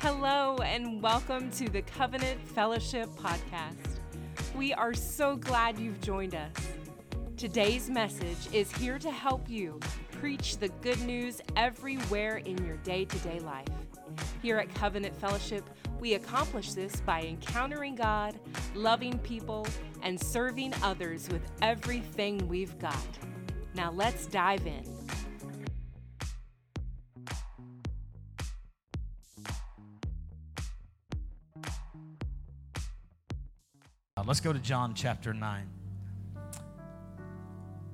Hello, and welcome to the Covenant Fellowship Podcast. We are so glad you've joined us. Today's message is here to help you preach the good news everywhere in your day to day life. Here at Covenant Fellowship, we accomplish this by encountering God, loving people, and serving others with everything we've got. Now let's dive in. Let's go to John chapter 9.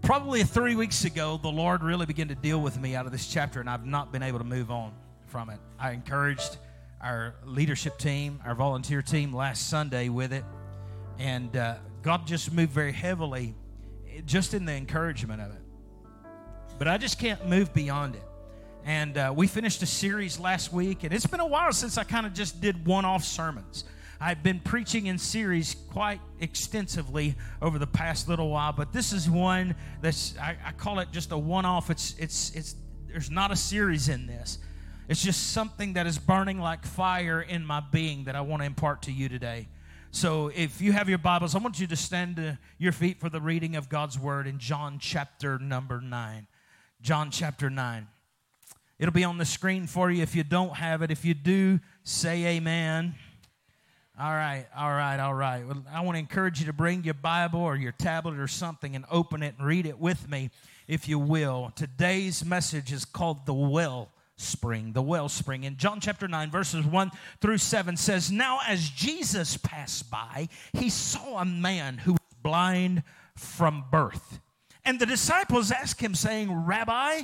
Probably three weeks ago, the Lord really began to deal with me out of this chapter, and I've not been able to move on from it. I encouraged our leadership team, our volunteer team last Sunday with it, and uh, God just moved very heavily just in the encouragement of it. But I just can't move beyond it. And uh, we finished a series last week, and it's been a while since I kind of just did one off sermons. I've been preaching in series quite extensively over the past little while, but this is one that's I, I call it just a one-off. It's it's it's there's not a series in this. It's just something that is burning like fire in my being that I want to impart to you today. So if you have your Bibles, I want you to stand to your feet for the reading of God's word in John chapter number 9. John chapter 9. It'll be on the screen for you if you don't have it. If you do, say amen. All right, all right, all right. Well, I want to encourage you to bring your Bible or your tablet or something and open it and read it with me, if you will. Today's message is called The Well Spring. The Well Spring. In John chapter 9, verses 1 through 7 says, Now as Jesus passed by, he saw a man who was blind from birth. And the disciples asked him, saying, Rabbi,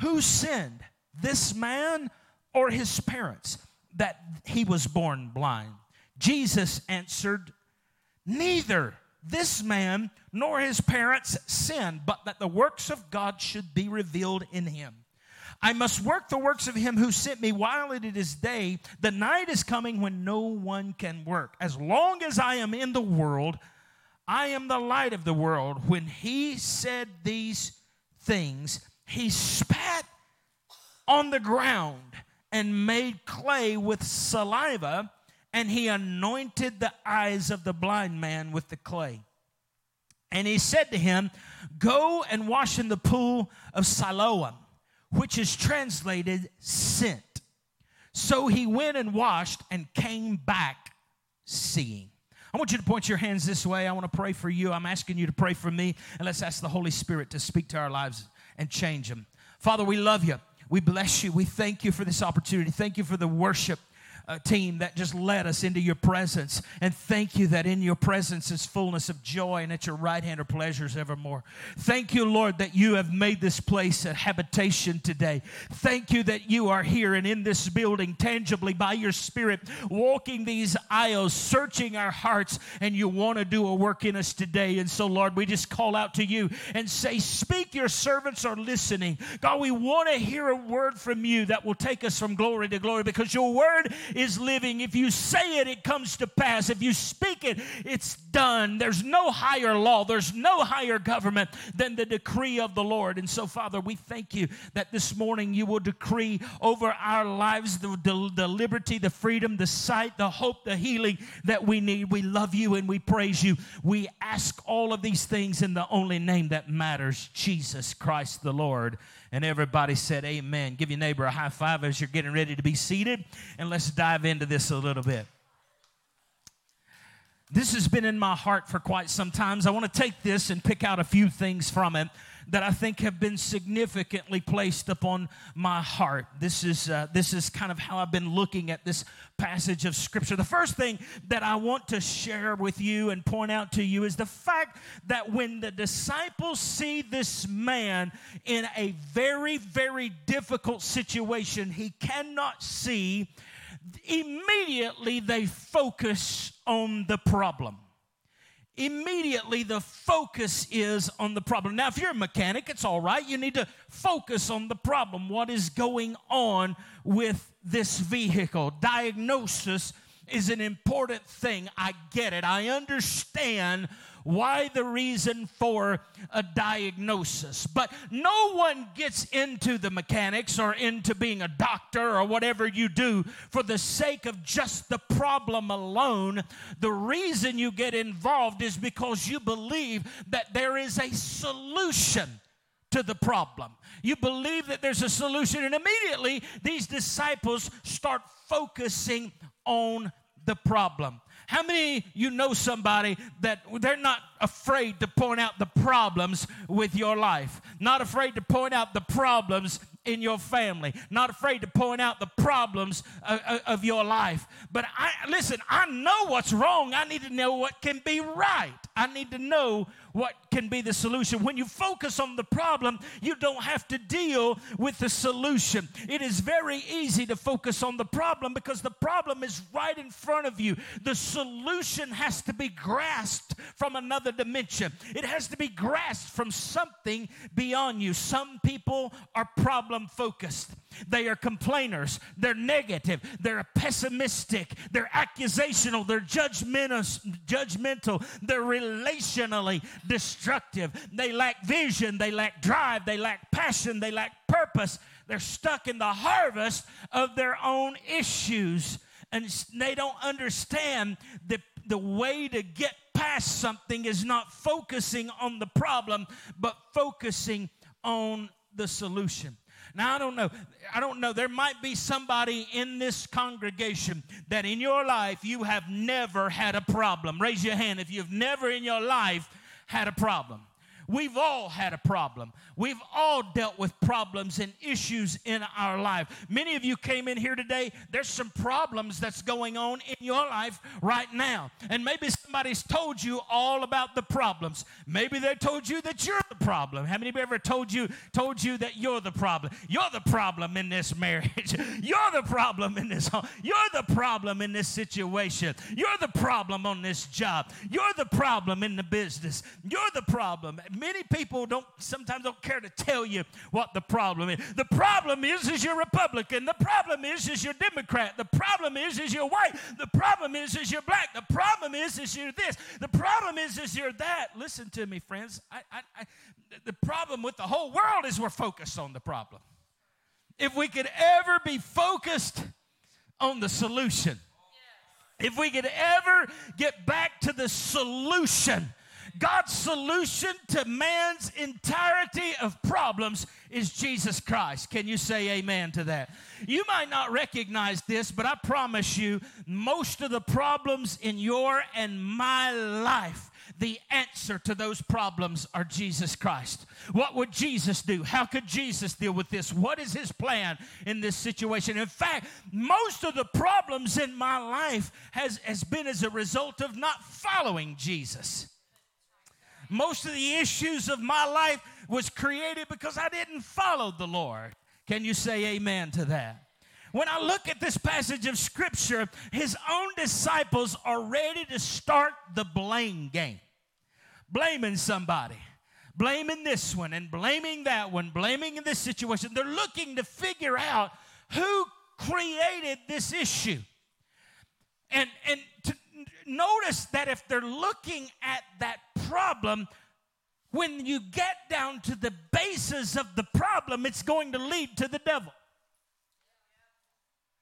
who sinned, this man or his parents, that he was born blind? Jesus answered, Neither this man nor his parents sinned, but that the works of God should be revealed in him. I must work the works of him who sent me while it is day. The night is coming when no one can work. As long as I am in the world, I am the light of the world. When he said these things, he spat on the ground and made clay with saliva and he anointed the eyes of the blind man with the clay. And he said to him, Go and wash in the pool of Siloam, which is translated sent. So he went and washed and came back seeing. I want you to point your hands this way. I want to pray for you. I'm asking you to pray for me. And let's ask the Holy Spirit to speak to our lives and change them. Father, we love you. We bless you. We thank you for this opportunity. Thank you for the worship uh, team that just led us into your presence. And thank you that in your presence is fullness of joy and at your right hand are pleasures evermore. Thank you, Lord, that you have made this place a habitation today. Thank you that you are here and in this building tangibly by your Spirit, walking these aisles, searching our hearts, and you want to do a work in us today. And so, Lord, we just call out to you and say, Speak, your servants are listening. God, we want to hear a word from you that will take us from glory to glory because your word is living. If you say it, it comes to pass. If you speak it, it's done. There's no higher law, there's no higher government than the decree of the Lord. And so, Father, we thank you that this morning you will decree over our lives the, the, the liberty, the freedom, the sight, the hope, the healing that we need. We love you and we praise you. We ask all of these things in the only name that matters Jesus Christ the Lord. And everybody said, Amen. Give your neighbor a high five as you're getting ready to be seated. And let's dive into this a little bit. This has been in my heart for quite some time. I want to take this and pick out a few things from it that I think have been significantly placed upon my heart. This is, uh, this is kind of how I've been looking at this passage of Scripture. The first thing that I want to share with you and point out to you is the fact that when the disciples see this man in a very, very difficult situation, he cannot see, immediately they focus on the problem immediately the focus is on the problem. Now, if you're a mechanic, it's all right. You need to focus on the problem. What is going on with this vehicle? Diagnosis is an important thing. I get it. I understand why the reason for a diagnosis. But no one gets into the mechanics or into being a doctor or whatever you do for the sake of just the problem alone. The reason you get involved is because you believe that there is a solution to the problem. You believe that there's a solution, and immediately these disciples start focusing on the problem. How many you know somebody that they're not afraid to point out the problems with your life? Not afraid to point out the problems in your family, not afraid to point out the problems of, of, your life. But I listen, I know what's wrong. I need to know what can be right. I need to know what can be the solution. When you focus on the problem, you don't have to deal with the solution. It is very easy to focus on the problem because the problem is right in front of you. The solution has to be grasped from another dimension, it has to be grasped from something beyond you. Some people are problem focused. They are complainers. They're negative. They're pessimistic. They're accusational. They're judgmental. They're relationally destructive. They lack vision. They lack drive. They lack passion. They lack purpose. They're stuck in the harvest of their own issues. And they don't understand the, the way to get past something is not focusing on the problem, but focusing on the solution. Now, I don't know. I don't know. There might be somebody in this congregation that in your life you have never had a problem. Raise your hand if you've never in your life had a problem. We've all had a problem. We've all dealt with problems and issues in our life. Many of you came in here today, there's some problems that's going on in your life right now. And maybe somebody's told you all about the problems. Maybe they told you that you're the problem. How many of you ever told you told you that you're the problem? You're the problem in this marriage. You're the problem in this home. You're the problem in this situation. You're the problem on this job. You're the problem in the business. You're the problem many people don't sometimes don't care to tell you what the problem is. The problem is is you're Republican. The problem is is you're Democrat. The problem is is you're white. The problem is is you're black. The problem is is you're this. The problem is is you're that. Listen to me, friends. I, I, I, the problem with the whole world is we're focused on the problem. If we could ever be focused on the solution, if we could ever get back to the solution God's solution to man's entirety of problems is Jesus Christ. Can you say amen to that? You might not recognize this, but I promise you, most of the problems in your and my life the answer to those problems are Jesus Christ. What would Jesus do? How could Jesus deal with this? What is his plan in this situation? In fact, most of the problems in my life has, has been as a result of not following Jesus. Most of the issues of my life was created because I didn't follow the Lord. Can you say amen to that? When I look at this passage of scripture, his own disciples are ready to start the blame game. Blaming somebody, blaming this one and blaming that one, blaming in this situation. They're looking to figure out who created this issue. And, and to, notice that if they're looking at that problem, when you get down to the basis of the problem, it's going to lead to the devil.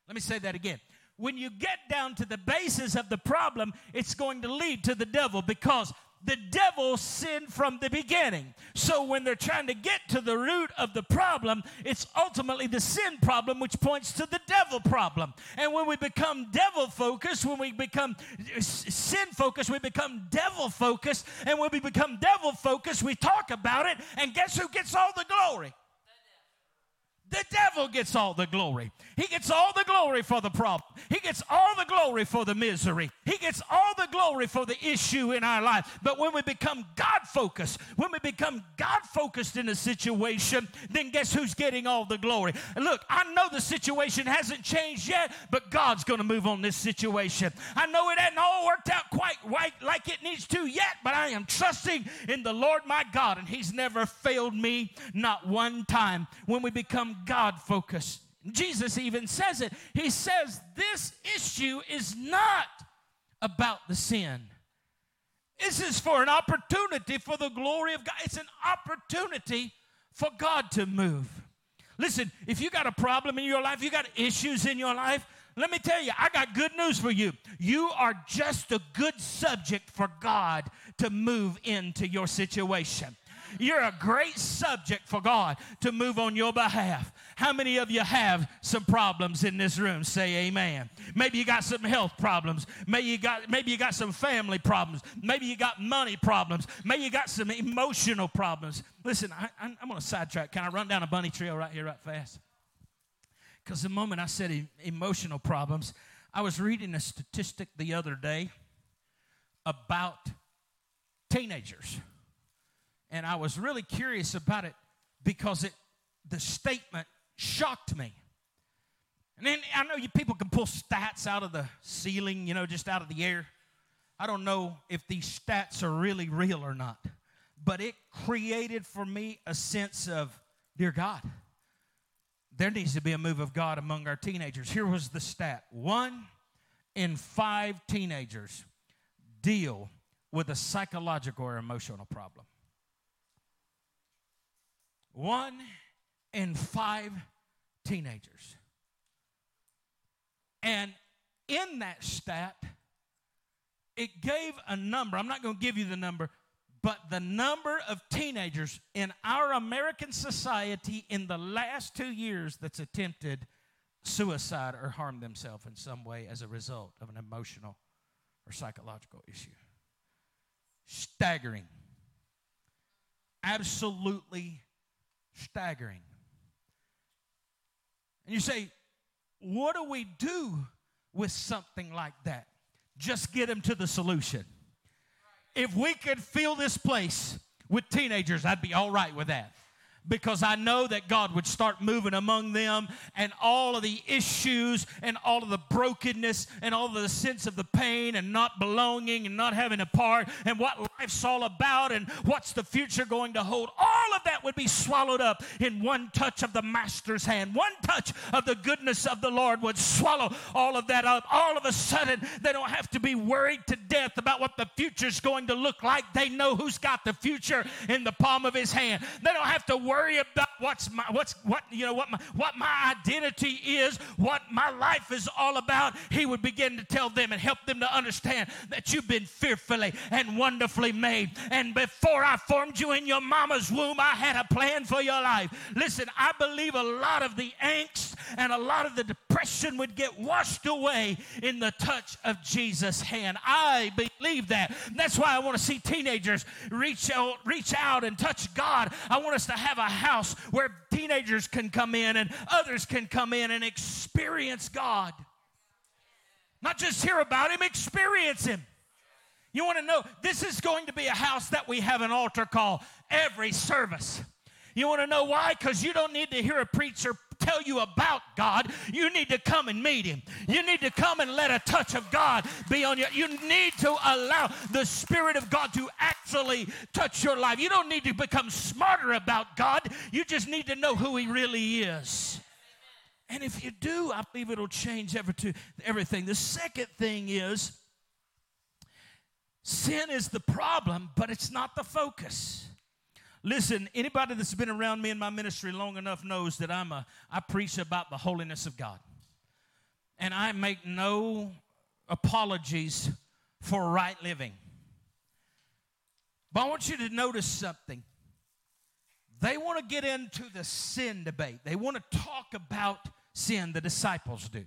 Let me say that again. When you get down to the basis of the problem, it's going to lead to the devil because the devil sinned from the beginning. So when they're trying to get to the root of the problem, it's ultimately the sin problem, which points to the devil problem. And when we become devil focused, when we become sin focused, we become devil focused. And when we become devil focused, we talk about it. And guess who gets all the glory? The devil gets all the glory. He gets all the glory for the problem. He gets all the glory for the misery. He gets all the glory for the issue in our life. But when we become God focused, when we become God focused in a situation, then guess who's getting all the glory? Look, I know the situation hasn't changed yet, but God's going to move on this situation. I know it hasn't all worked out quite right like it needs to yet, but I am trusting in the Lord my God, and He's never failed me, not one time. When we become God focused Jesus even says it. He says, This issue is not about the sin. This is for an opportunity for the glory of God. It's an opportunity for God to move. Listen, if you got a problem in your life, you got issues in your life, let me tell you, I got good news for you. You are just a good subject for God to move into your situation. You're a great subject for God to move on your behalf. How many of you have some problems in this room? Say amen. Maybe you got some health problems. Maybe you got maybe you got some family problems. Maybe you got money problems. Maybe you got some emotional problems. Listen, I, am going to sidetrack. Can I run down a bunny trail right here, right fast? Because the moment I said e- emotional problems, I was reading a statistic the other day about teenagers and I was really curious about it because it the statement shocked me. And then I know you people can pull stats out of the ceiling, you know, just out of the air. I don't know if these stats are really real or not, but it created for me a sense of, dear God, there needs to be a move of God among our teenagers. Here was the stat one in five teenagers deal with a psychological or emotional problem. One in five teenagers. And in that stat, it gave a number. I'm not going to give you the number, but the number of teenagers in our American society in the last two years that's attempted suicide or harmed themselves in some way as a result of an emotional or psychological issue. Staggering. Absolutely staggering. And you say, what do we do with something like that? Just get them to the solution. If we could fill this place with teenagers, I'd be all right with that because I know that God would start moving among them and all of the issues and all of the brokenness and all of the sense of the pain and not belonging and not having a part and what life's all about and what's the future going to hold. All of that would be swallowed up in one touch of the Master's hand. One touch of the goodness of the Lord would swallow all of that up. All of a sudden, they don't have to be worried to death about what the future's going to look like. They know who's got the future in the palm of his hand. They don't have to worry about what's my what's what you know what my what my identity is, what my life is all about. He would begin to tell them and help them to understand that you've been fearfully and wonderfully made. And before I formed you in your mama's womb, I had a plan for your life. Listen, I believe a lot of the angst and a lot of the depression would get washed away in the touch of Jesus' hand. I believe that. That's why I want to see teenagers reach out, reach out and touch God. I want us to have a house where teenagers can come in and others can come in and experience God. Not just hear about Him, experience Him. You want to know this is going to be a house that we have an altar call every service. You want to know why? Because you don't need to hear a preacher tell you about God. You need to come and meet Him. You need to come and let a touch of God be on you. You need to allow the Spirit of God to actually touch your life. You don't need to become smarter about God. You just need to know who He really is. And if you do, I believe it'll change everything. The second thing is sin is the problem, but it's not the focus. Listen, anybody that's been around me in my ministry long enough knows that I'm a I preach about the holiness of God. And I make no apologies for right living. But I want you to notice something. They want to get into the sin debate. They want to talk about sin, the disciples do.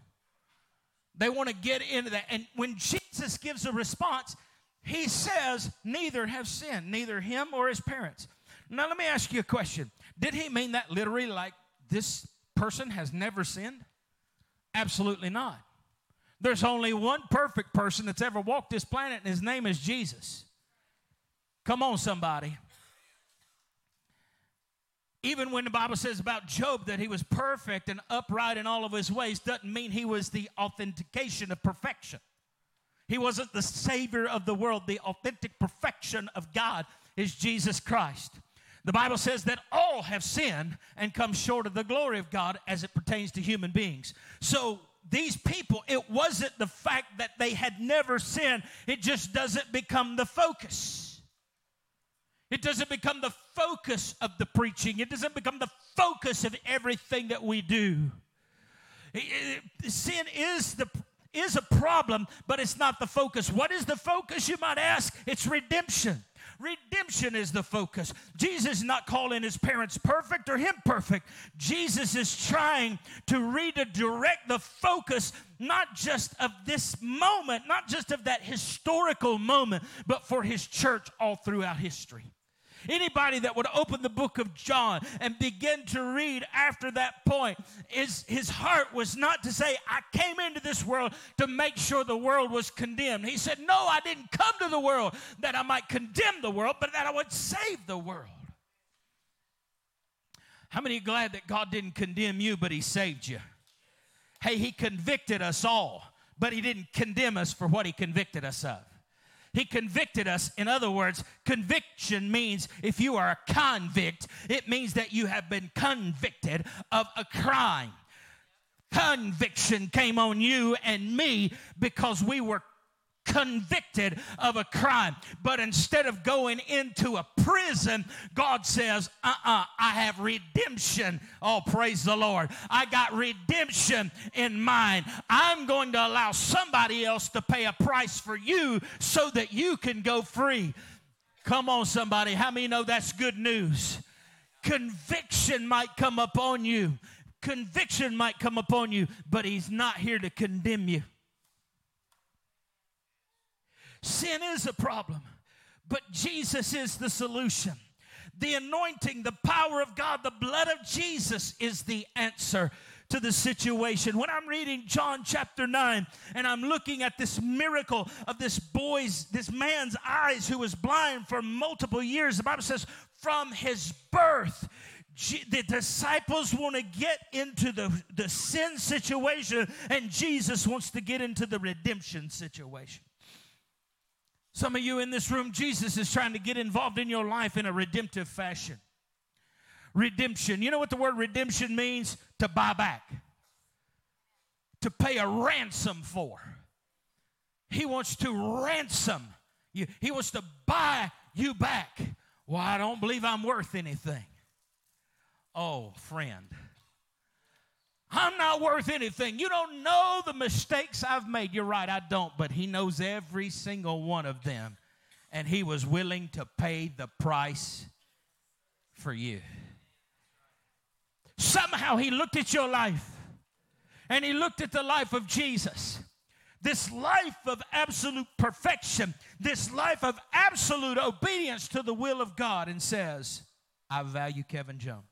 They want to get into that. And when Jesus gives a response, he says, Neither have sinned, neither him or his parents. Now, let me ask you a question. Did he mean that literally, like this person has never sinned? Absolutely not. There's only one perfect person that's ever walked this planet, and his name is Jesus. Come on, somebody. Even when the Bible says about Job that he was perfect and upright in all of his ways, doesn't mean he was the authentication of perfection. He wasn't the Savior of the world. The authentic perfection of God is Jesus Christ. The Bible says that all have sinned and come short of the glory of God as it pertains to human beings. So these people, it wasn't the fact that they had never sinned, it just doesn't become the focus. It doesn't become the focus of the preaching, it doesn't become the focus of everything that we do. sin is the is a problem, but it's not the focus. What is the focus, you might ask? It's redemption. Redemption is the focus. Jesus is not calling his parents perfect or him perfect. Jesus is trying to redirect the focus not just of this moment, not just of that historical moment, but for his church all throughout history. Anybody that would open the book of John and begin to read after that point, is his heart was not to say, I came into this world to make sure the world was condemned. He said, No, I didn't come to the world that I might condemn the world, but that I would save the world. How many are glad that God didn't condemn you, but He saved you? Hey, He convicted us all, but He didn't condemn us for what He convicted us of. He convicted us. In other words, conviction means if you are a convict, it means that you have been convicted of a crime. Conviction came on you and me because we were convicted of a crime. But instead of going into a prison, God says, uh uh-uh, uh I have redemption. Oh, praise the Lord. I got redemption in mind. I'm going to allow somebody else to pay a price for you so that you can go free. Come on, somebody. How many know that's good news? Conviction might come upon you. Conviction might come upon you, but He's not here to condemn you. Sin is a problem, but Jesus is the solution. The anointing, the power of God, the blood of Jesus is the answer to the situation. When I'm reading John chapter 9 and I'm looking at this miracle of this boy's, this man's eyes who was blind for multiple years, the Bible says, from his birth, the disciples want to get into the, the sin situation, and Jesus wants to get into the redemption situation. Some of you in this room, Jesus is trying to get involved in your life in a redemptive fashion. Redemption. You know what the word redemption means? To buy back, to pay a ransom for. He wants to ransom you, he wants to buy you back. Well, I don't believe I'm worth anything. Oh, friend. I'm not worth anything. You don't know the mistakes I've made. You're right, I don't, but He knows every single one of them. And He was willing to pay the price for you. Somehow He looked at your life and He looked at the life of Jesus. This life of absolute perfection, this life of absolute obedience to the will of God, and says, I value Kevin Jones.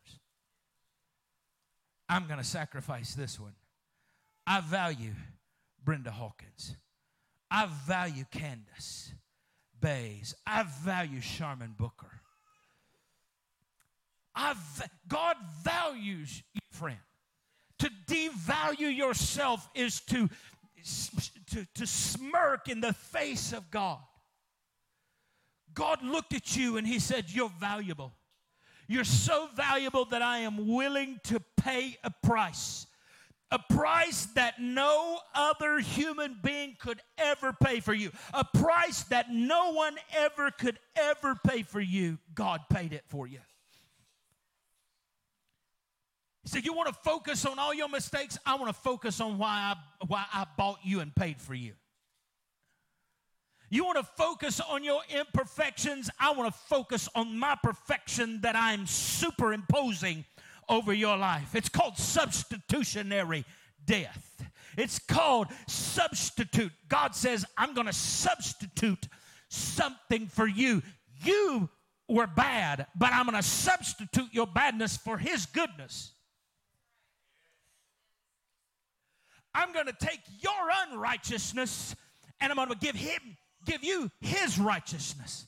I'm going to sacrifice this one. I value Brenda Hawkins. I value Candace Bays. I value Sharman Booker. I God values you, friend. To devalue yourself is to, to, to smirk in the face of God. God looked at you and He said, You're valuable. You're so valuable that I am willing to pay a price. A price that no other human being could ever pay for you. A price that no one ever could ever pay for you. God paid it for you. He said, You want to focus on all your mistakes? I want to focus on why I, why I bought you and paid for you. You want to focus on your imperfections. I want to focus on my perfection that I'm superimposing over your life. It's called substitutionary death. It's called substitute. God says, I'm going to substitute something for you. You were bad, but I'm going to substitute your badness for His goodness. I'm going to take your unrighteousness and I'm going to give Him give you his righteousness.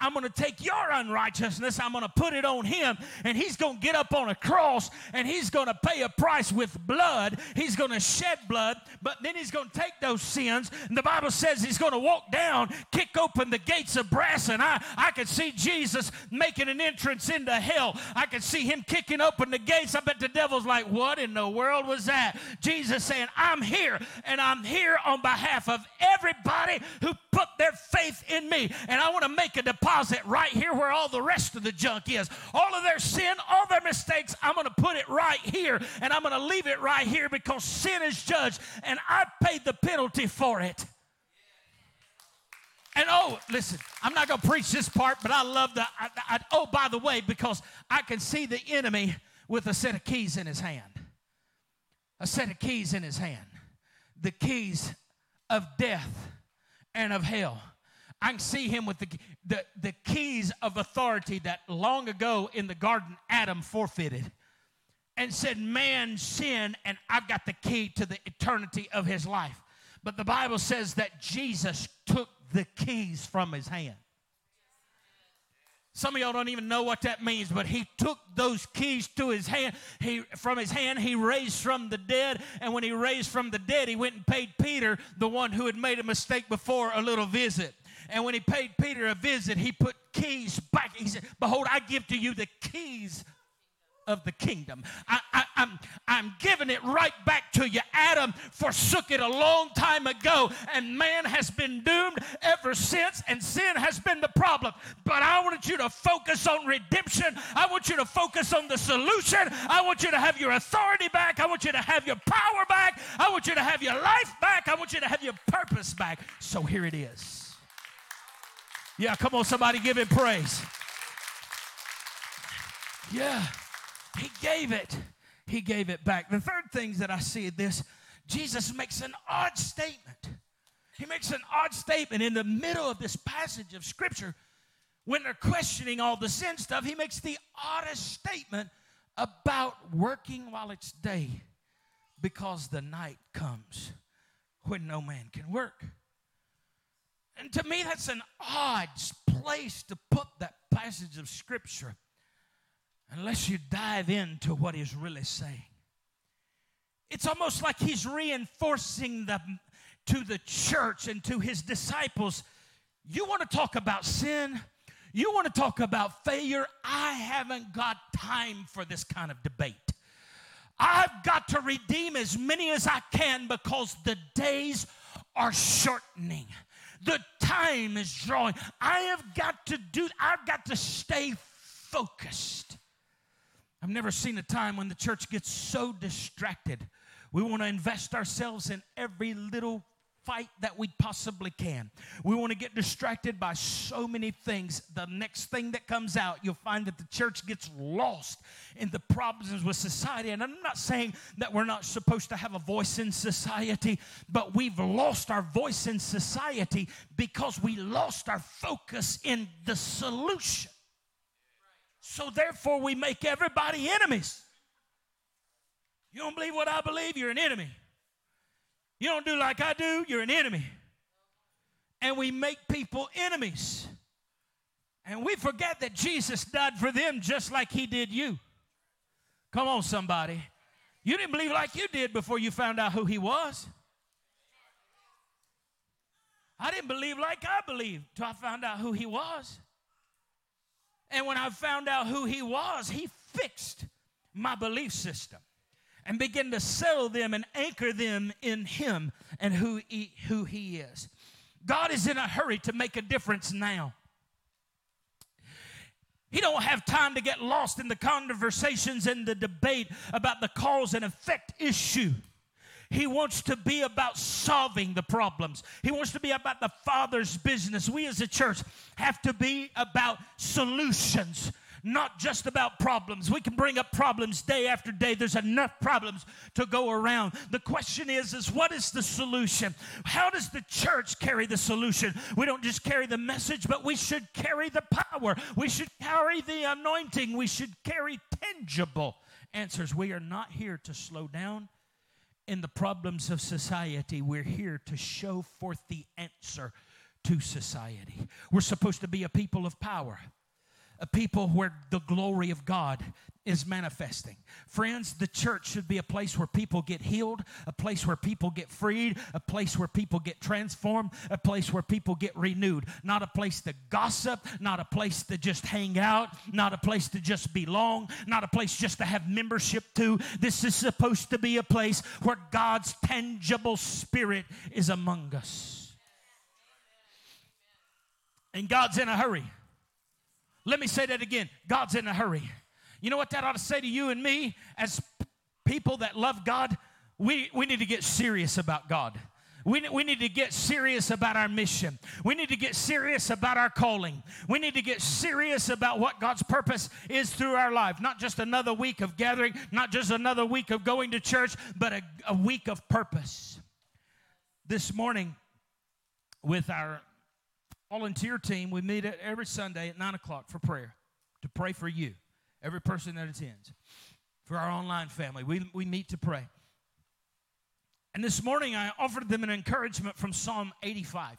I'm going to take your unrighteousness, I'm going to put it on him, and he's going to get up on a cross and he's going to pay a price with blood. He's going to shed blood, but then he's going to take those sins. And the Bible says he's going to walk down, kick open the gates of brass, and I, I could see Jesus making an entrance into hell. I could see him kicking open the gates. I bet the devil's like, What in the world was that? Jesus saying, I'm here, and I'm here on behalf of everybody who put their faith in me. And I want to make a deposit right here where all the rest of the junk is. All of their sin, all their mistakes, I'm going to put it right here, and I'm going to leave it right here because sin is judged, and I paid the penalty for it. And oh, listen, I'm not going to preach this part, but I love the. I, I, oh, by the way, because I can see the enemy with a set of keys in his hand. A set of keys in his hand. The keys of death and of hell. I can see him with the, the, the keys of authority that long ago in the garden Adam forfeited and said, Man, sin, and I've got the key to the eternity of his life. But the Bible says that Jesus took the keys from his hand. Some of y'all don't even know what that means, but he took those keys to his hand. He from his hand he raised from the dead, and when he raised from the dead, he went and paid Peter, the one who had made a mistake before, a little visit. And when he paid Peter a visit, he put keys back. He said, "Behold, I give to you the keys of the kingdom. I, am I'm, I'm giving it right back to you. Adam forsook it a long time ago, and man has been doomed ever since, and sin has been the problem. But I want you to focus on redemption. I want you to focus on the solution. I want you to have your authority back. I want you to have your power back. I want you to have your life back. I want you to have your purpose back. So here it is. Yeah, come on, somebody give him praise. Yeah. He gave it. He gave it back. The third thing that I see this, Jesus makes an odd statement. He makes an odd statement in the middle of this passage of Scripture when they're questioning all the sin stuff. He makes the oddest statement about working while it's day because the night comes when no man can work. And to me, that's an odd place to put that passage of Scripture unless you dive into what he's really saying. It's almost like he's reinforcing the, to the church and to his disciples. You want to talk about sin? You want to talk about failure? I haven't got time for this kind of debate. I've got to redeem as many as I can because the days are shortening. The time is drawing. I have got to do, I've got to stay focused. I've never seen a time when the church gets so distracted. We want to invest ourselves in every little fight that we possibly can. We want to get distracted by so many things. The next thing that comes out, you'll find that the church gets lost in the problems with society. And I'm not saying that we're not supposed to have a voice in society, but we've lost our voice in society because we lost our focus in the solution. So therefore, we make everybody enemies. You don't believe what I believe, you're an enemy. You don't do like I do, you're an enemy. And we make people enemies. And we forget that Jesus died for them just like he did you. Come on, somebody. You didn't believe like you did before you found out who he was. I didn't believe like I believed till I found out who he was. And when I found out who he was, he fixed my belief system and begin to settle them and anchor them in him and who he, who he is. God is in a hurry to make a difference now. He don't have time to get lost in the conversations and the debate about the cause and effect issue. He wants to be about solving the problems. He wants to be about the Father's business. We as a church have to be about solutions not just about problems. We can bring up problems day after day. There's enough problems to go around. The question is is what is the solution? How does the church carry the solution? We don't just carry the message, but we should carry the power. We should carry the anointing. We should carry tangible answers. We are not here to slow down in the problems of society, we're here to show forth the answer to society. We're supposed to be a people of power, a people where the glory of God is manifesting. Friends, the church should be a place where people get healed, a place where people get freed, a place where people get transformed, a place where people get renewed. Not a place to gossip, not a place to just hang out, not a place to just belong, not a place just to have membership to. This is supposed to be a place where God's tangible spirit is among us. And God's in a hurry. Let me say that again. God's in a hurry. You know what that ought to say to you and me as people that love God? We, we need to get serious about God. We, we need to get serious about our mission. We need to get serious about our calling. We need to get serious about what God's purpose is through our life. Not just another week of gathering, not just another week of going to church, but a, a week of purpose. This morning, with our volunteer team, we meet every Sunday at 9 o'clock for prayer to pray for you every person that attends. For our online family, we, we meet to pray. And this morning, I offered them an encouragement from Psalm 85.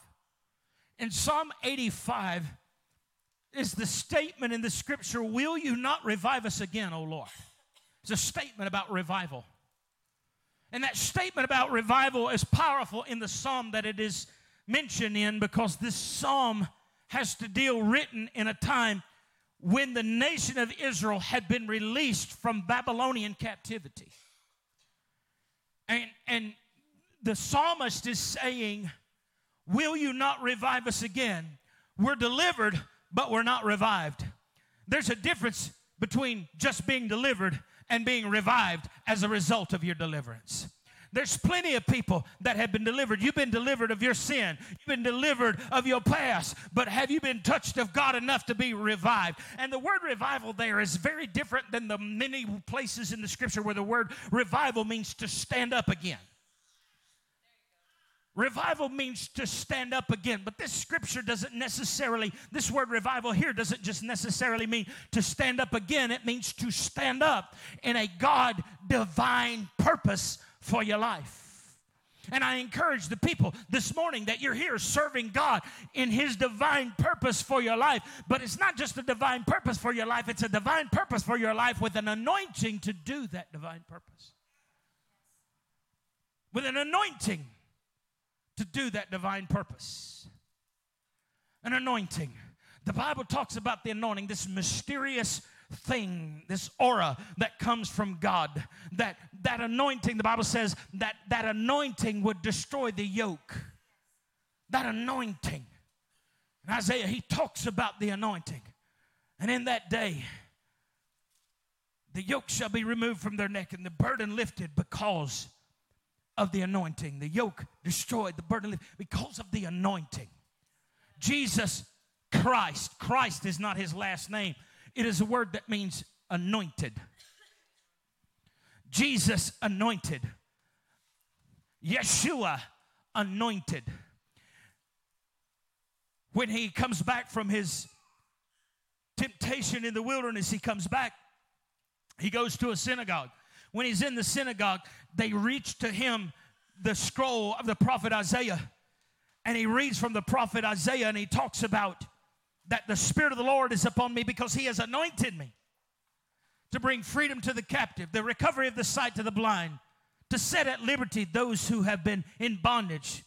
In Psalm 85 is the statement in the scripture, Will you not revive us again, O Lord? It's a statement about revival. And that statement about revival is powerful in the psalm that it is mentioned in because this psalm has to deal written in a time when the nation of Israel had been released from Babylonian captivity. And, and the psalmist is saying, Will you not revive us again? We're delivered, but we're not revived. There's a difference between just being delivered and being revived as a result of your deliverance. There's plenty of people that have been delivered. You've been delivered of your sin, you've been delivered of your past, but have you been touched of God enough to be revived? And the word revival there is very different than the many places in the scripture where the word revival means to stand up again. Revival means to stand up again, but this scripture doesn't necessarily, this word revival here doesn't just necessarily mean to stand up again. It means to stand up in a God divine purpose for your life. And I encourage the people this morning that you're here serving God in His divine purpose for your life. But it's not just a divine purpose for your life, it's a divine purpose for your life with an anointing to do that divine purpose. With an anointing to do that divine purpose. An anointing. The Bible talks about the anointing, this mysterious thing, this aura that comes from God. That that anointing, the Bible says that that anointing would destroy the yoke. That anointing. In Isaiah, he talks about the anointing. And in that day, the yoke shall be removed from their neck and the burden lifted because of the anointing. The yoke destroyed, the burden lifted because of the anointing. Jesus Christ, Christ is not his last name. It is a word that means anointed. Jesus anointed. Yeshua anointed. When he comes back from his temptation in the wilderness, he comes back. He goes to a synagogue. When he's in the synagogue, they reach to him the scroll of the prophet Isaiah. And he reads from the prophet Isaiah and he talks about that the Spirit of the Lord is upon me because He has anointed me to bring freedom to the captive, the recovery of the sight to the blind, to set at liberty those who have been in bondage,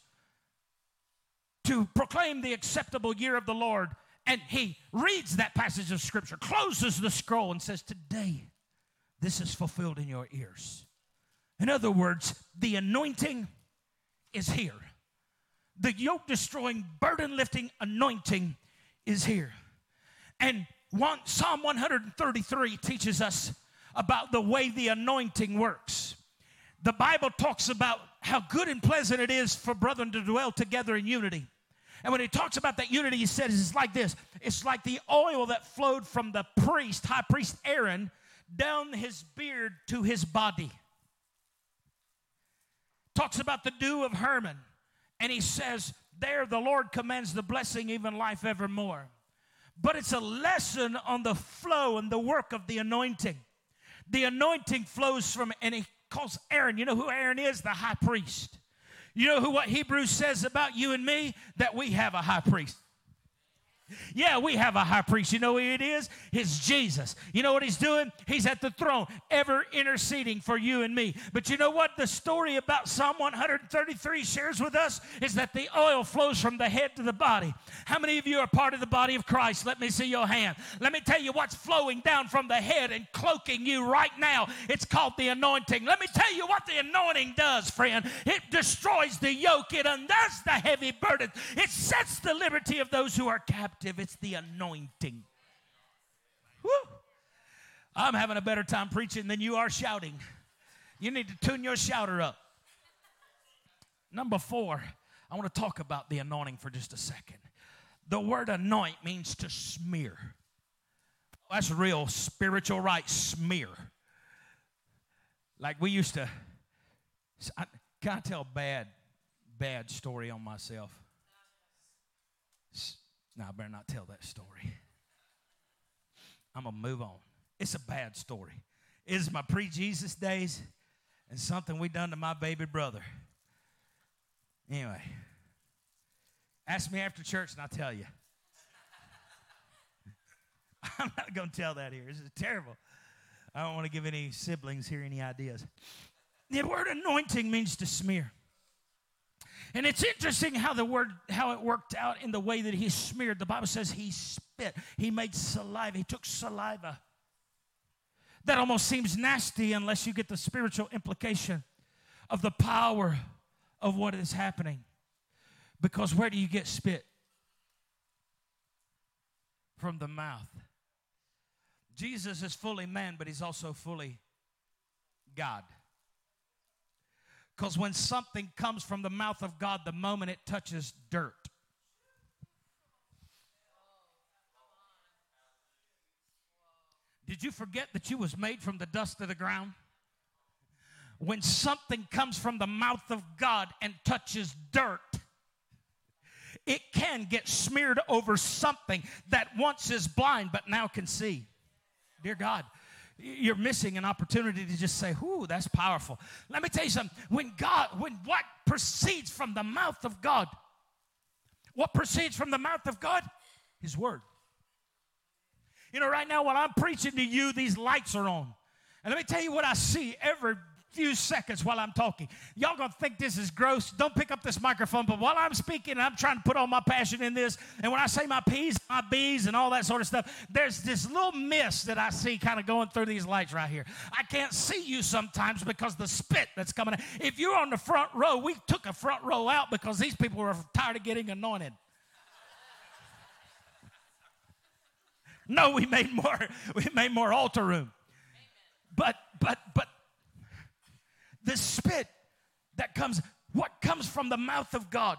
to proclaim the acceptable year of the Lord. And he reads that passage of Scripture, closes the scroll, and says, Today, this is fulfilled in your ears. In other words, the anointing is here. The yoke destroying, burden lifting anointing is here. And one, Psalm 133 teaches us about the way the anointing works. The Bible talks about how good and pleasant it is for brethren to dwell together in unity. And when he talks about that unity, he says it's like this it's like the oil that flowed from the priest, high priest Aaron, down his beard to his body. Talks about the dew of Hermon. And he says, there the Lord commands the blessing, even life evermore. But it's a lesson on the flow and the work of the anointing. The anointing flows from, and he calls Aaron, you know who Aaron is? The high priest. You know who what Hebrews says about you and me? That we have a high priest. Yeah, we have a high priest. You know who it is? It's Jesus. You know what he's doing? He's at the throne, ever interceding for you and me. But you know what the story about Psalm 133 shares with us? Is that the oil flows from the head to the body. How many of you are part of the body of Christ? Let me see your hand. Let me tell you what's flowing down from the head and cloaking you right now. It's called the anointing. Let me tell you what the anointing does, friend. It destroys the yoke, it undoes the heavy burden, it sets the liberty of those who are captive it's the anointing. Woo. I'm having a better time preaching than you are shouting. You need to tune your shouter up. Number four, I want to talk about the anointing for just a second. The word anoint means to smear. That's real spiritual right, smear. Like we used to, I, can I tell a bad, bad story on myself? Now, I better not tell that story. I'm going to move on. It's a bad story. It is my pre Jesus days and something we done to my baby brother. Anyway, ask me after church and I'll tell you. I'm not going to tell that here. This is terrible. I don't want to give any siblings here any ideas. The word anointing means to smear. And it's interesting how the word how it worked out in the way that he smeared. The Bible says he spit. He made saliva. He took saliva. That almost seems nasty unless you get the spiritual implication of the power of what is happening. Because where do you get spit? From the mouth. Jesus is fully man, but he's also fully God. Because when something comes from the mouth of God, the moment it touches dirt, Did you forget that you was made from the dust of the ground? When something comes from the mouth of God and touches dirt, it can get smeared over something that once is blind but now can see. Dear God, you're missing an opportunity to just say, Whoo, that's powerful. Let me tell you something. When God, when what proceeds from the mouth of God, what proceeds from the mouth of God? His word. You know, right now while I'm preaching to you, these lights are on. And let me tell you what I see every few seconds while I'm talking. Y'all gonna think this is gross. Don't pick up this microphone, but while I'm speaking, I'm trying to put all my passion in this. And when I say my P's, my B's, and all that sort of stuff, there's this little mist that I see kind of going through these lights right here. I can't see you sometimes because the spit that's coming out. If you're on the front row, we took a front row out because these people were tired of getting anointed. No, we made more, we made more altar room. But but but the spit that comes, what comes from the mouth of God.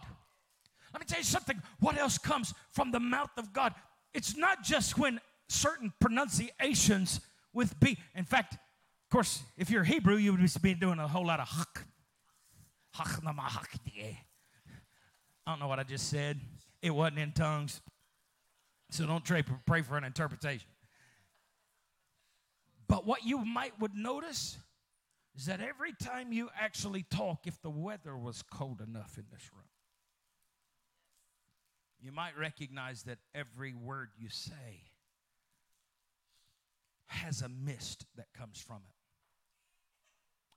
Let me tell you something. What else comes from the mouth of God? It's not just when certain pronunciations with B. In fact, of course, if you're Hebrew, you would be doing a whole lot of hak. Eh. I don't know what I just said. It wasn't in tongues. So don't pray for an interpretation. But what you might would notice is that every time you actually talk, if the weather was cold enough in this room, you might recognize that every word you say has a mist that comes from it.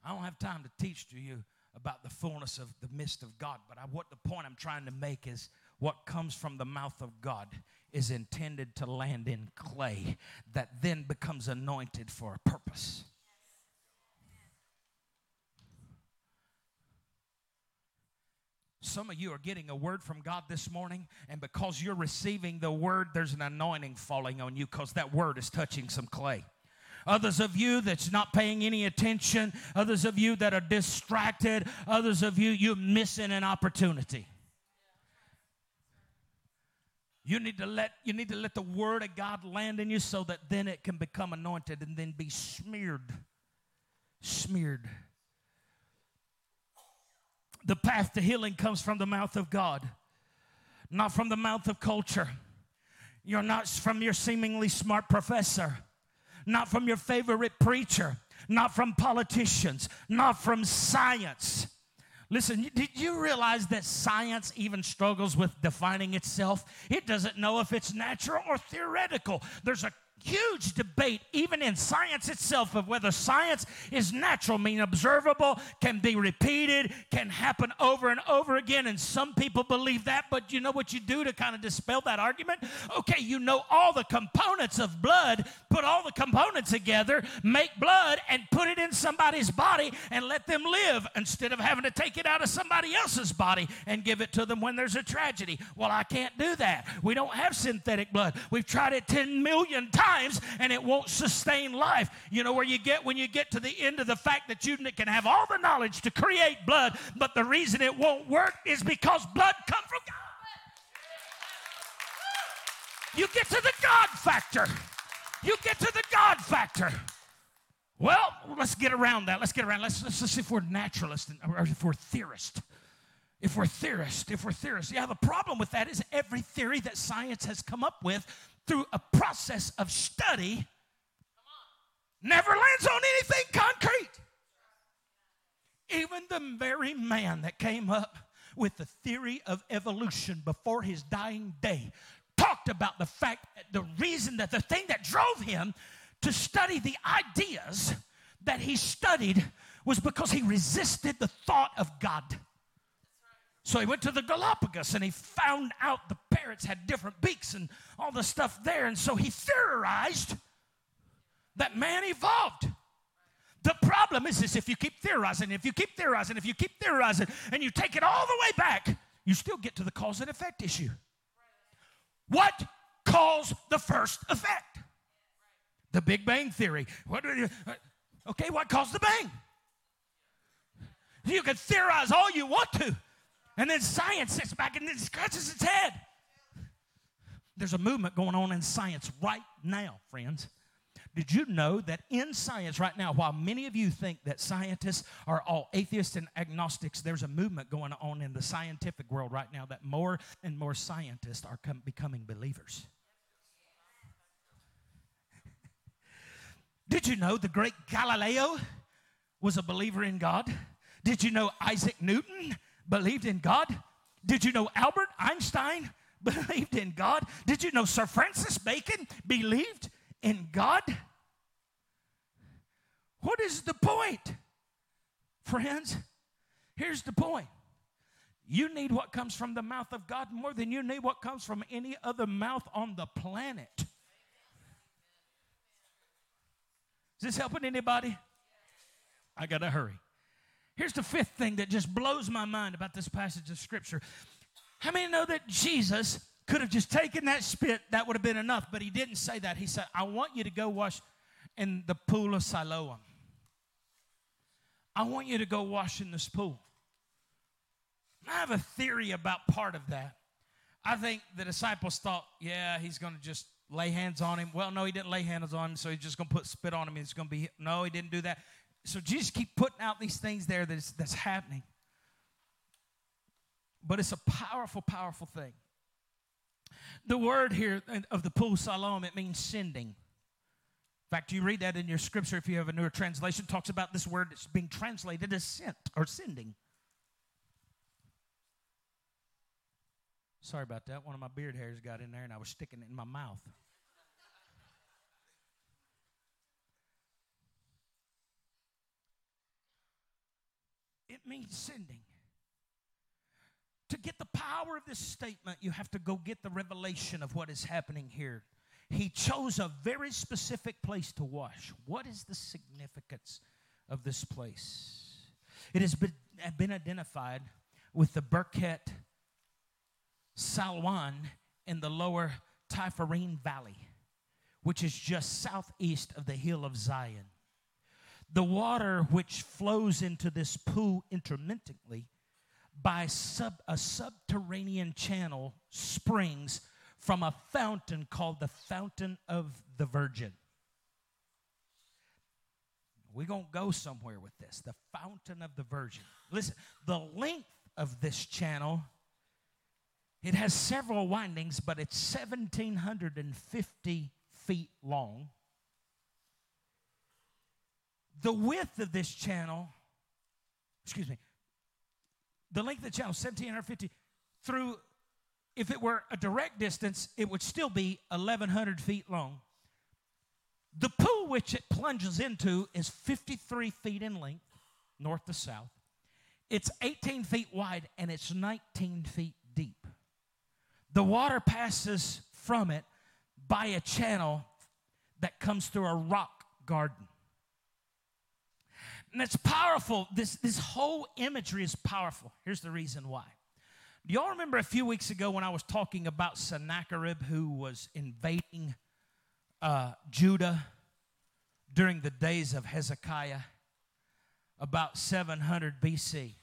I don't have time to teach to you about the fullness of the mist of God, but I, what the point I'm trying to make is what comes from the mouth of God is intended to land in clay that then becomes anointed for a purpose. Some of you are getting a word from God this morning, and because you're receiving the word, there's an anointing falling on you because that word is touching some clay. Others of you that's not paying any attention, others of you that are distracted, others of you, you're missing an opportunity. You need to let you need to let the word of God land in you so that then it can become anointed and then be smeared. Smeared. The path to healing comes from the mouth of God, not from the mouth of culture. You're not from your seemingly smart professor, not from your favorite preacher, not from politicians, not from science. Listen, did you realize that science even struggles with defining itself? It doesn't know if it's natural or theoretical. There's a huge debate, even in science itself, of whether science is natural, meaning observable, can be repeated, can happen over and over again. And some people believe that, but you know what you do to kind of dispel that argument? Okay, you know all the components of blood, put all the components together, make blood, and put it in somebody's body and let them live instead of having to take it out of somebody else's body and give it to them when there's a tragedy. Well, I can't do that. We don't have synthetic blood. We've tried it 10 million times times and it won't sustain life. You know where you get when you get to the end of the fact that you can have all the knowledge to create blood, but the reason it won't work is because blood comes from God. You get to the God factor. You get to the God factor. Well, let's get around that. Let's get around. Let's, let's, let's see if we're naturalists or if we're theorists. If we're theorists, if we're theorists. Yeah, the problem with that is every theory that science has come up with through a process of study never lands on anything concrete. Even the very man that came up with the theory of evolution before his dying day talked about the fact that the reason that the thing that drove him to study the ideas that he studied was because he resisted the thought of God. So he went to the Galapagos and he found out the parrots had different beaks and all the stuff there. And so he theorized that man evolved. The problem is this if you keep theorizing, if you keep theorizing, if you keep theorizing, and you take it all the way back, you still get to the cause and effect issue. What caused the first effect? The Big Bang Theory. What, uh, okay, what caused the bang? You can theorize all you want to. And then science sits back and it scratches its head. There's a movement going on in science right now, friends. Did you know that in science right now, while many of you think that scientists are all atheists and agnostics, there's a movement going on in the scientific world right now that more and more scientists are com- becoming believers. Did you know the great Galileo was a believer in God? Did you know Isaac Newton believed in God? Did you know Albert Einstein believed in God? Did you know Sir Francis Bacon believed in God? What is the point? Friends, here's the point. You need what comes from the mouth of God more than you need what comes from any other mouth on the planet. Is this helping anybody? I got to hurry. Here's the fifth thing that just blows my mind about this passage of Scripture. How many know that Jesus could have just taken that spit? That would have been enough, but he didn't say that. He said, I want you to go wash in the pool of Siloam. I want you to go wash in this pool. I have a theory about part of that. I think the disciples thought, yeah, he's going to just lay hands on him. Well, no, he didn't lay hands on him, so he's just going to put spit on him. It's going to be, no, he didn't do that so Jesus keep putting out these things there that's, that's happening. But it's a powerful, powerful thing. The word here of the pool Siloam, it means sending. In fact, you read that in your scripture if you have a newer translation, talks about this word that's being translated as sent or sending. Sorry about that. One of my beard hairs got in there and I was sticking it in my mouth. Means sending. To get the power of this statement, you have to go get the revelation of what is happening here. He chose a very specific place to wash. What is the significance of this place? It has been, been identified with the Birkat Salwan in the lower Tyropoeon Valley, which is just southeast of the hill of Zion. The water which flows into this pool intermittently by sub, a subterranean channel springs from a fountain called the Fountain of the Virgin. We're going to go somewhere with this. The Fountain of the Virgin. Listen, the length of this channel, it has several windings, but it's 1,750 feet long the width of this channel, excuse me, the length of the channel, 1750, through, if it were a direct distance, it would still be 1,100 feet long. The pool which it plunges into is 53 feet in length, north to south. It's 18 feet wide and it's 19 feet deep. The water passes from it by a channel that comes through a rock garden. And it's powerful. This, this whole imagery is powerful. Here's the reason why. Do y'all remember a few weeks ago when I was talking about Sennacherib who was invading uh, Judah during the days of Hezekiah, about 700 BC?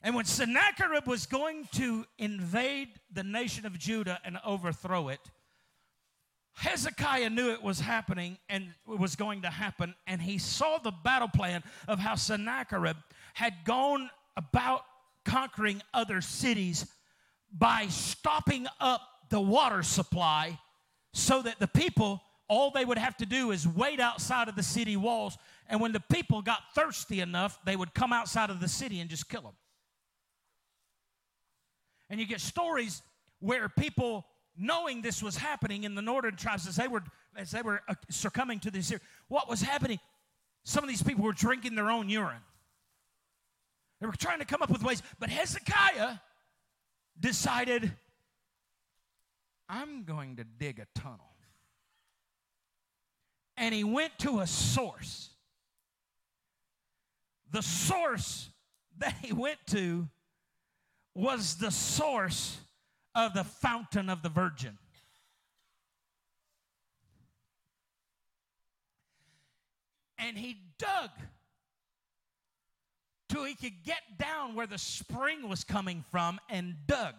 And when Sennacherib was going to invade the nation of Judah and overthrow it, Hezekiah knew it was happening and it was going to happen, and he saw the battle plan of how Sennacherib had gone about conquering other cities by stopping up the water supply so that the people all they would have to do is wait outside of the city walls and when the people got thirsty enough they would come outside of the city and just kill them and you get stories where people knowing this was happening in the northern tribes as they were as they were uh, succumbing to this what was happening? Some of these people were drinking their own urine. They were trying to come up with ways but hezekiah decided i'm going to dig a tunnel. And he went to a source. The source that he went to was the source of the fountain of the virgin. And he dug till he could get down where the spring was coming from and dug.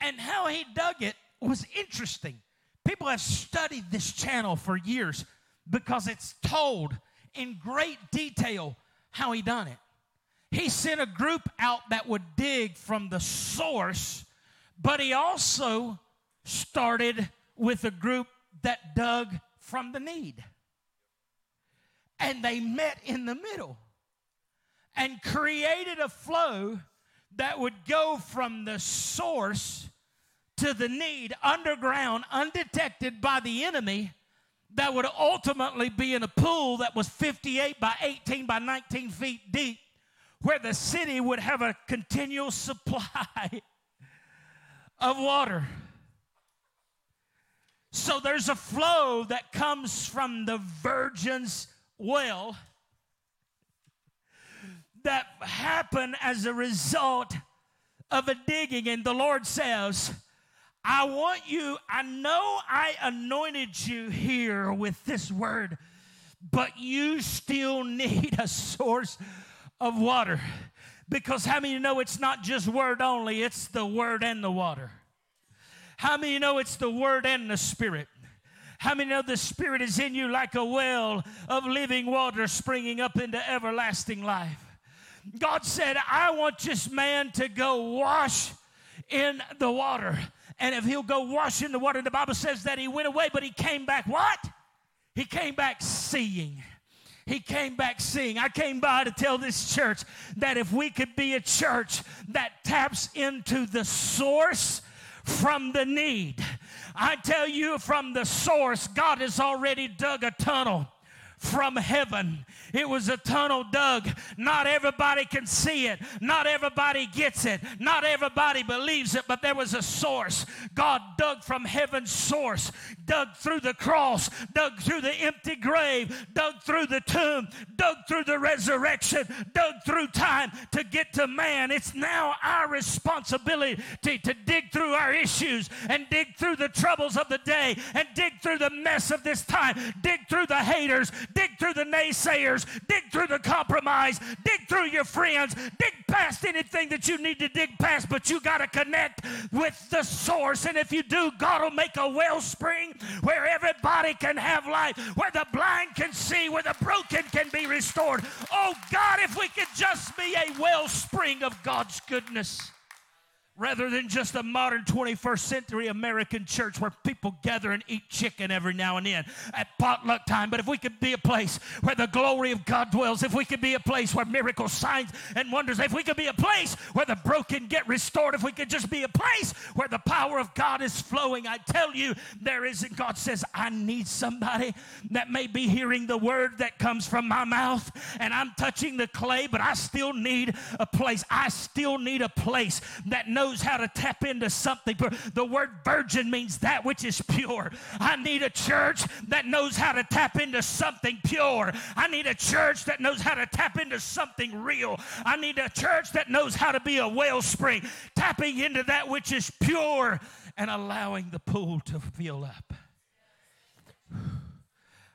And how he dug it was interesting. People have studied this channel for years because it's told in great detail how he done it. He sent a group out that would dig from the source but he also started with a group that dug from the need. And they met in the middle and created a flow that would go from the source to the need underground, undetected by the enemy, that would ultimately be in a pool that was 58 by 18 by 19 feet deep, where the city would have a continual supply of water. So there's a flow that comes from the virgin's well that happened as a result of a digging. And the Lord says, I want you, I know I anointed you here with this word, but you still need a source of water. Because how many know it's not just word only, it's the word and the water? How many know it's the word and the spirit? How many know the Spirit is in you like a well of living water springing up into everlasting life? God said, I want this man to go wash in the water. And if he'll go wash in the water, the Bible says that he went away, but he came back what? He came back seeing he came back seeing. I came by to tell this church that if we could be a church that taps into the source from the need, I tell you from the source, God has already dug a tunnel from heaven. It was a tunnel dug. Not everybody can see it. Not everybody gets it. Not everybody believes it, but there was a source. God dug from heaven's source, dug through the cross, dug through the empty grave, dug through the tomb, dug through the resurrection, dug through time to get to man. It's now our responsibility to, to dig through our issues and dig through the troubles of the day and dig through the mess of this time, dig through the haters, dig through the naysayers, dig through the compromise, dig through your friends, dig past anything that you need to dig past, but you got to connect with the source. And if you do, God will make a wellspring where everybody can have life, where the blind can see, where the broken can be restored. Oh God, if we could just be a wellspring of God's goodness. Rather than just a modern 21st century American church where people gather and eat chicken every now and then at potluck time. But if we could be a place where the glory of God dwells, if we could be a place where miracles, signs, and wonders, if we could be a place where the broken get restored, if we could just be a place where the power of God is flowing, I tell you, there is, God says, I need somebody that may be hearing the word that comes from my mouth and I'm touching the clay, but I still need a place. I still need a place that knows knows how to tap into something. The word virgin means that which is pure. I need a church that knows how to tap into something pure. I need a church that knows how to tap into something real. I need a church that knows how to be a wellspring, tapping into that which is pure and allowing the pool to fill up.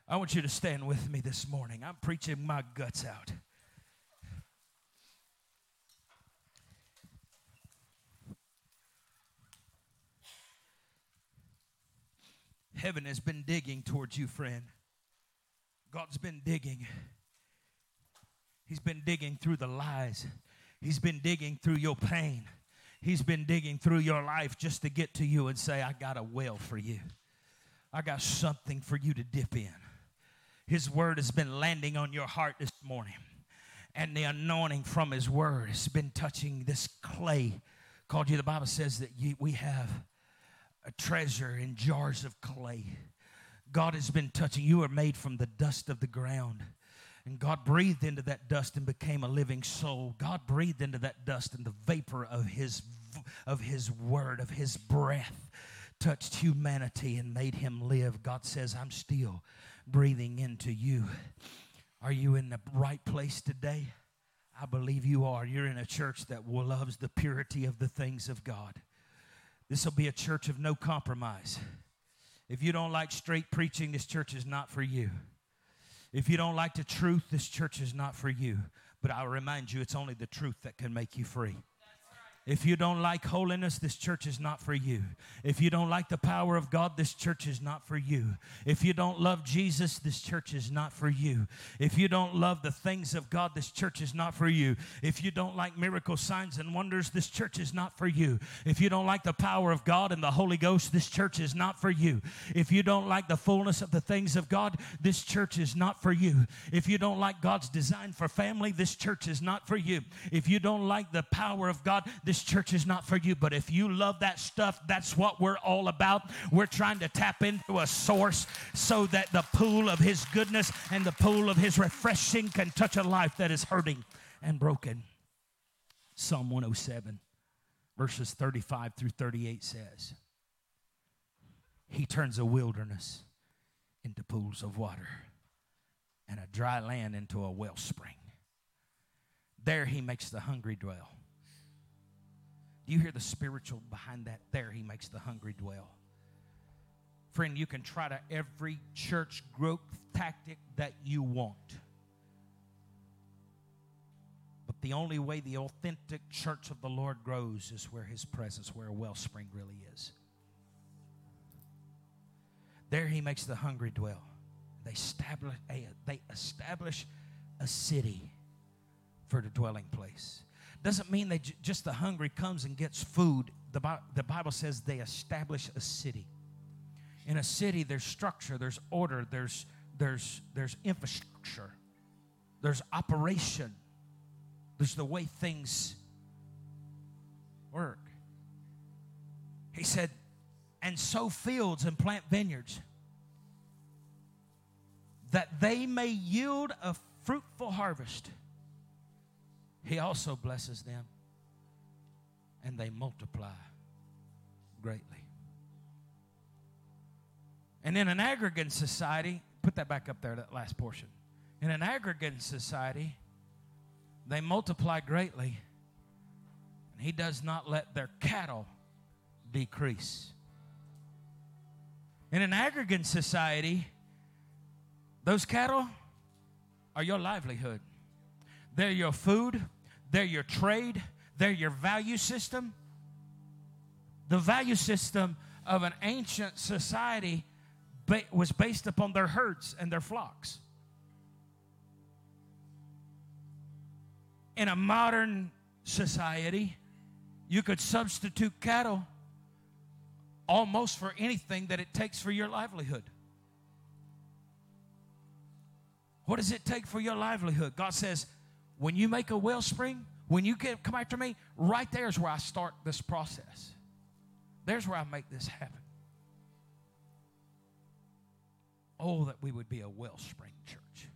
I want you to stand with me this morning. I'm preaching my guts out. Heaven has been digging towards you, friend. God's been digging. He's been digging through the lies. He's been digging through your pain. He's been digging through your life just to get to you and say, I got a well for you. I got something for you to dip in. His word has been landing on your heart this morning. And the anointing from his word has been touching this clay called you. The Bible says that we have a treasure in jars of clay. God has been touching. You are made from the dust of the ground. And God breathed into that dust and became a living soul. God breathed into that dust and the vapor of his of his word, of his breath touched humanity and made him live. God says, "I'm still breathing into you." Are you in the right place today? I believe you are. You're in a church that loves the purity of the things of God. This will be a church of no compromise. If you don't like straight preaching, this church is not for you. If you don't like the truth, this church is not for you. But I'll remind you, it's only the truth that can make you free. If you don't like holiness, this church is not for you. If you don't like the power of God, this church is not for you. If you don't love Jesus, this church is not for you. If you don't love the things of God, this church is not for you. If you don't like miracle signs and wonders, this church is not for you. If you don't like the power of God and the Holy Ghost, this church is not for you. If you don't like the fullness of the things of God, this church is not for you. If you don't like God's design for family, this church is not for you. If you don't like the power of God, this church is not for you. But if you love that stuff, that's what we're all about. We're trying to tap into a source so that the pool of His goodness and the pool of His refreshing can touch a life that is hurting and broken. Psalm 107, verses 35 through 38 says, He turns a wilderness into pools of water and a dry land into a wellspring. There he makes the hungry dwell. Do you hear the spiritual behind that? There he makes the hungry dwell. Friend, you can try to every church growth tactic that you want. But the only way the authentic church of the Lord grows is where his presence, where a wellspring really is. There he makes the hungry dwell. They establish a, they establish a city for the dwelling place. Doesn't mean that just the hungry comes and gets food. The, the Bible says they establish a city. In a city, there's structure, there's order, there's, there's, there's infrastructure, there's operation, there's the way things work. He said, and sow fields and plant vineyards that they may yield a fruitful harvest. He also blesses them and they multiply greatly. And in an aggregate society, put that back up there, that last portion. In an aggregate society, they multiply greatly, and he does not let their cattle decrease. In an aggregate society, those cattle are your livelihood. They're your food, they're your trade, they're your value system. The value system of an ancient society was based upon their herds and their flocks. In a modern society, You could substitute cattle almost for anything that it takes for your livelihood. What does it take for your livelihood? God says, when you make a wellspring, when you get come after me, right there is where I start this process. There's where I make this happen. Oh, that we would be a wellspring church.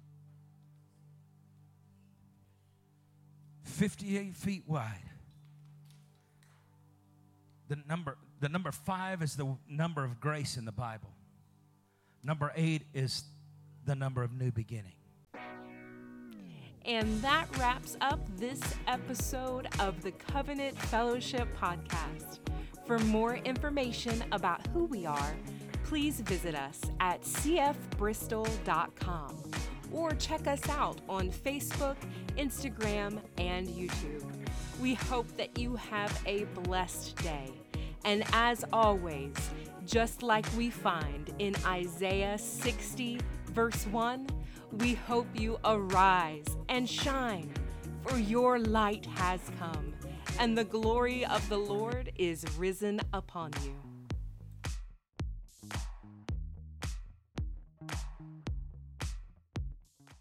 58 feet wide. The number, the number five is the number of grace in the Bible. Number eight is the number of new beginning. And that wraps up this episode of the Covenant Fellowship Podcast. For more information about who we are, please visit us at cfbristol.com or check us out on Facebook, Instagram, and YouTube. We hope that you have a blessed day. And as always, just like we find in Isaiah 60, verse 1, we hope you arise and shine, for your light has come, and the glory of the Lord is risen upon you.